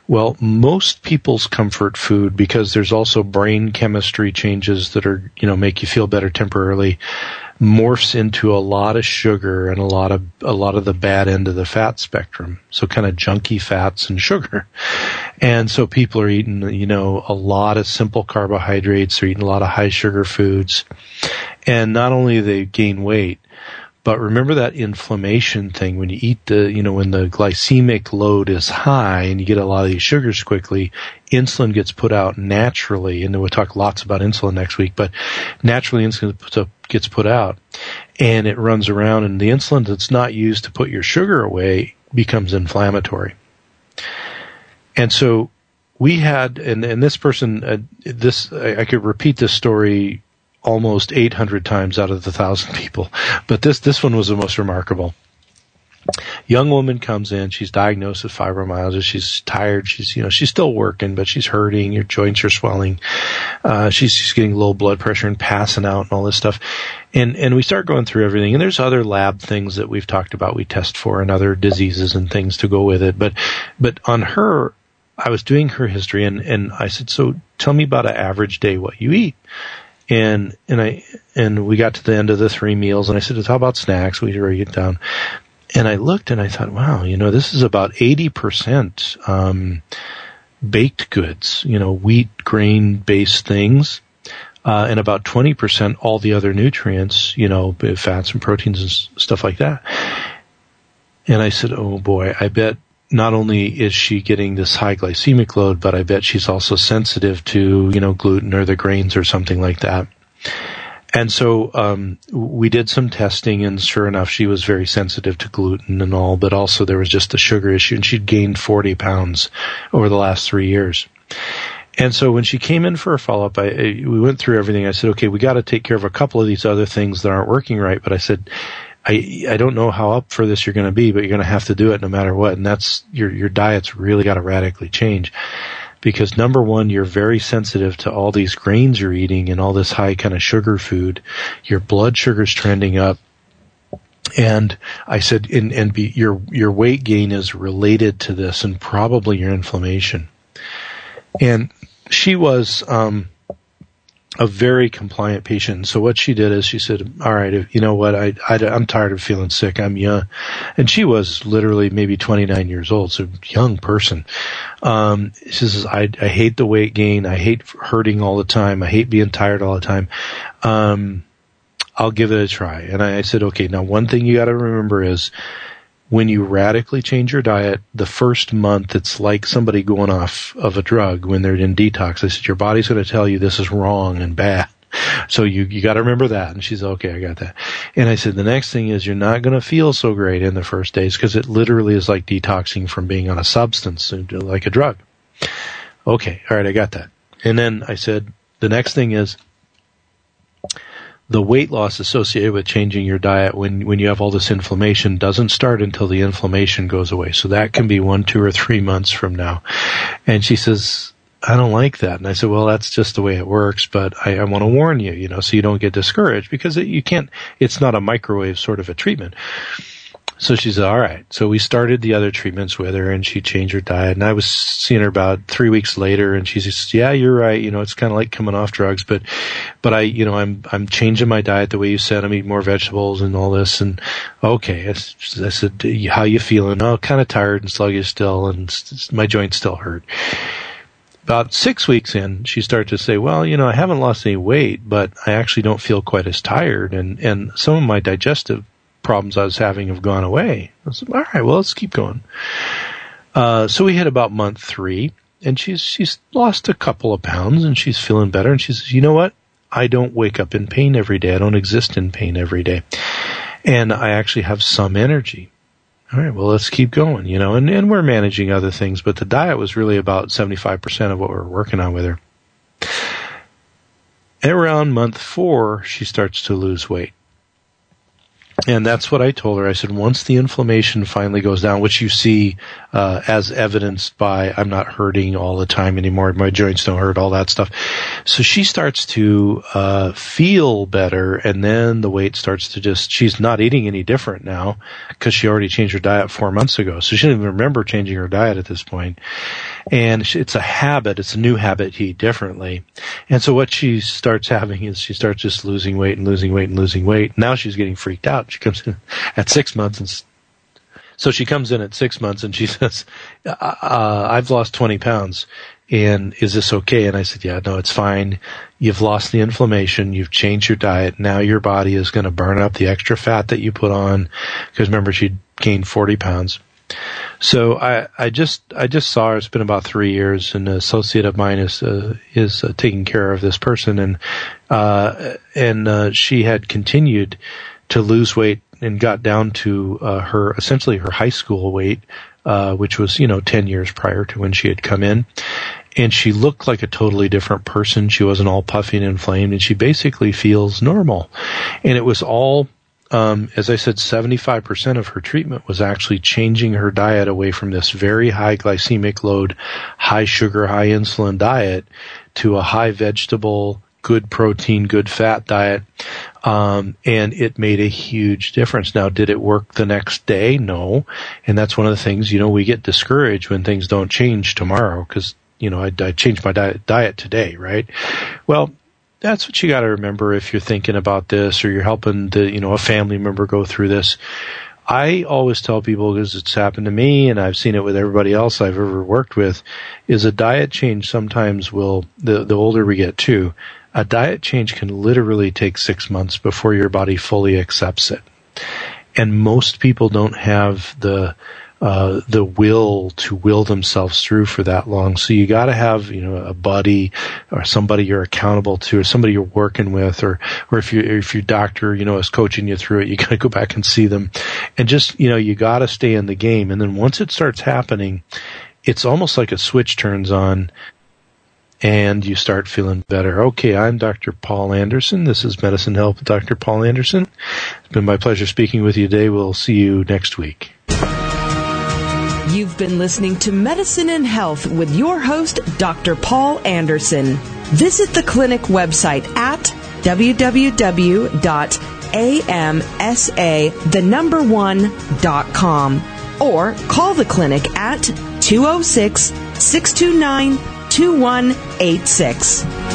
Well, most people's comfort food, because there's also brain chemistry changes that are, you know, make you feel better temporarily, morphs into a lot of sugar and a lot of, a lot of the bad end of the fat spectrum. So kind of junky fats and sugar. And so people are eating, you know, a lot of simple carbohydrates, they're eating a lot of high sugar foods. And not only they gain weight, but remember that inflammation thing when you eat the, you know, when the glycemic load is high and you get a lot of these sugars quickly, insulin gets put out naturally. And then we'll talk lots about insulin next week, but naturally insulin gets put out and it runs around and the insulin that's not used to put your sugar away becomes inflammatory. And so we had, and, and this person, uh, this, I, I could repeat this story almost 800 times out of the thousand people. But this, this one was the most remarkable. Young woman comes in, she's diagnosed with fibromyalgia, she's tired, she's, you know, she's still working, but she's hurting, your joints are swelling, uh, she's, she's getting low blood pressure and passing out and all this stuff. And, and we start going through everything, and there's other lab things that we've talked about we test for and other diseases and things to go with it. But, but on her, I was doing her history and, and I said, so tell me about an average day what you eat and and I and we got to the end of the three meals, and I said, "How about snacks?" We wrote it down, and I looked and I thought, wow, you know, this is about 80%, um, baked goods, you know, wheat, grain based things. Uh, and about 20% all the other nutrients, you know, fats and proteins and stuff like that. And I said, oh boy, I bet not only is she getting this high glycemic load, but I bet she's also sensitive to, you know, gluten or the grains or something like that. And so um, we did some testing, and sure enough, she was very sensitive to gluten and all, but also there was just a sugar issue, and she'd gained 40 pounds over the last three years. And so when she came in for a follow up, I, we went through everything. I said, okay, we got to take care of a couple of these other things that aren't working right. But I said, I I don't know how up for this you're going to be, but you're going to have to do it no matter what. And that's your your diet's really got to radically change because number one, you're very sensitive to all these grains you're eating and all this high kind of sugar food. Your blood sugar's trending up. And I said, and, and be, your, your weight gain is related to this and probably your inflammation. And she was, um, a very compliant patient. So what she did is she said, all right, you know what? I, I, am tired of feeling sick. I'm young. And she was literally maybe 29 years old. So young person. Um, she says, I, I hate the weight gain. I hate hurting all the time. I hate being tired all the time. Um, I'll give it a try. And I, I said, okay, now one thing you got to remember is when you radically change your diet, the first month it's like somebody going off of a drug when they're in detox. I said, your body's going to tell you this is wrong and bad. So you, you got to remember that. And she's okay, I got that. And I said, the next thing is you're not going to feel so great in the first days because it literally is like detoxing from being on a substance, uh, like a drug. Okay, all right, I got that. And then I said, the next thing is the weight loss associated with changing your diet when, when you have all this inflammation doesn't start until the inflammation goes away. So that can be one, two, or three months from now. And she says, I don't like that. And I said, well, that's just the way it works, but I, I want to warn you, you know, so you don't get discouraged because it, you can't, it's not a microwave sort of a treatment. So she said, all right. So we started the other treatments with her and she changed her diet. And I was seeing her about three weeks later and she says, yeah, you're right. You know, it's kind of like coming off drugs, but, but I, you know, I'm, I'm changing my diet the way you said. I'm eating more vegetables and all this. And okay. I, I said, how you feeling? Oh, kind of tired and sluggish still. And my joints still hurt about six weeks in, she started to say, well, you know, I haven't lost any weight, but I actually don't feel quite as tired. And, and some of my digestive problems I was having have gone away. I said, all right, well, let's keep going. Uh, so we hit about month three and she's, she's lost a couple of pounds and she's feeling better. And she says, you know what? I don't wake up in pain every day. I don't exist in pain every day. And I actually have some energy. All right, well, let's keep going, you know, and, and we're managing other things, but the diet was really about 75% of what we we're working on with her. Around month four, she starts to lose weight. And that's what I told her. I said, once the inflammation finally goes down, which you see uh, as evidenced by I'm not hurting all the time anymore, my joints don't hurt, all that stuff. So she starts to uh, feel better, and then the weight starts to just. She's not eating any different now because she already changed her diet four months ago. So she didn't even remember changing her diet at this point. And it's a habit. It's a new habit to eat differently. And so what she starts having is she starts just losing weight and losing weight and losing weight. Now she's getting freaked out. She comes in at six months and so she comes in at six months and she says, uh, I've lost 20 pounds and is this okay? And I said, yeah, no, it's fine. You've lost the inflammation. You've changed your diet. Now your body is going to burn up the extra fat that you put on because remember she gained 40 pounds. So I, I just, I just saw her. It's been about three years. and An associate of mine is, uh, is uh, taking care of this person, and uh, and uh, she had continued to lose weight and got down to uh, her essentially her high school weight, uh, which was you know ten years prior to when she had come in, and she looked like a totally different person. She wasn't all puffy and inflamed, and she basically feels normal, and it was all. Um, as I said, 75% of her treatment was actually changing her diet away from this very high glycemic load, high sugar, high insulin diet to a high vegetable, good protein, good fat diet. Um, and it made a huge difference. Now, did it work the next day? No. And that's one of the things, you know, we get discouraged when things don't change tomorrow because, you know, I, I changed my diet, diet today, right? Well, that's what you got to remember if you're thinking about this or you're helping the, you know, a family member go through this. I always tell people because it's happened to me and I've seen it with everybody else I've ever worked with is a diet change sometimes will, the, the older we get too, a diet change can literally take six months before your body fully accepts it. And most people don't have the, uh, the will to will themselves through for that long. So you got to have, you know, a buddy or somebody you're accountable to, or somebody you're working with, or or if you if your doctor, you know, is coaching you through it, you got to go back and see them, and just you know, you got to stay in the game. And then once it starts happening, it's almost like a switch turns on. And you start feeling better. Okay, I'm Dr. Paul Anderson. This is Medicine Help with Dr. Paul Anderson. It's been my pleasure speaking with you today. We'll see you next week. You've been listening to Medicine and Health with your host, Dr. Paul Anderson. Visit the clinic website at www.amsa, the number one.com or call the clinic at 206 629 2186.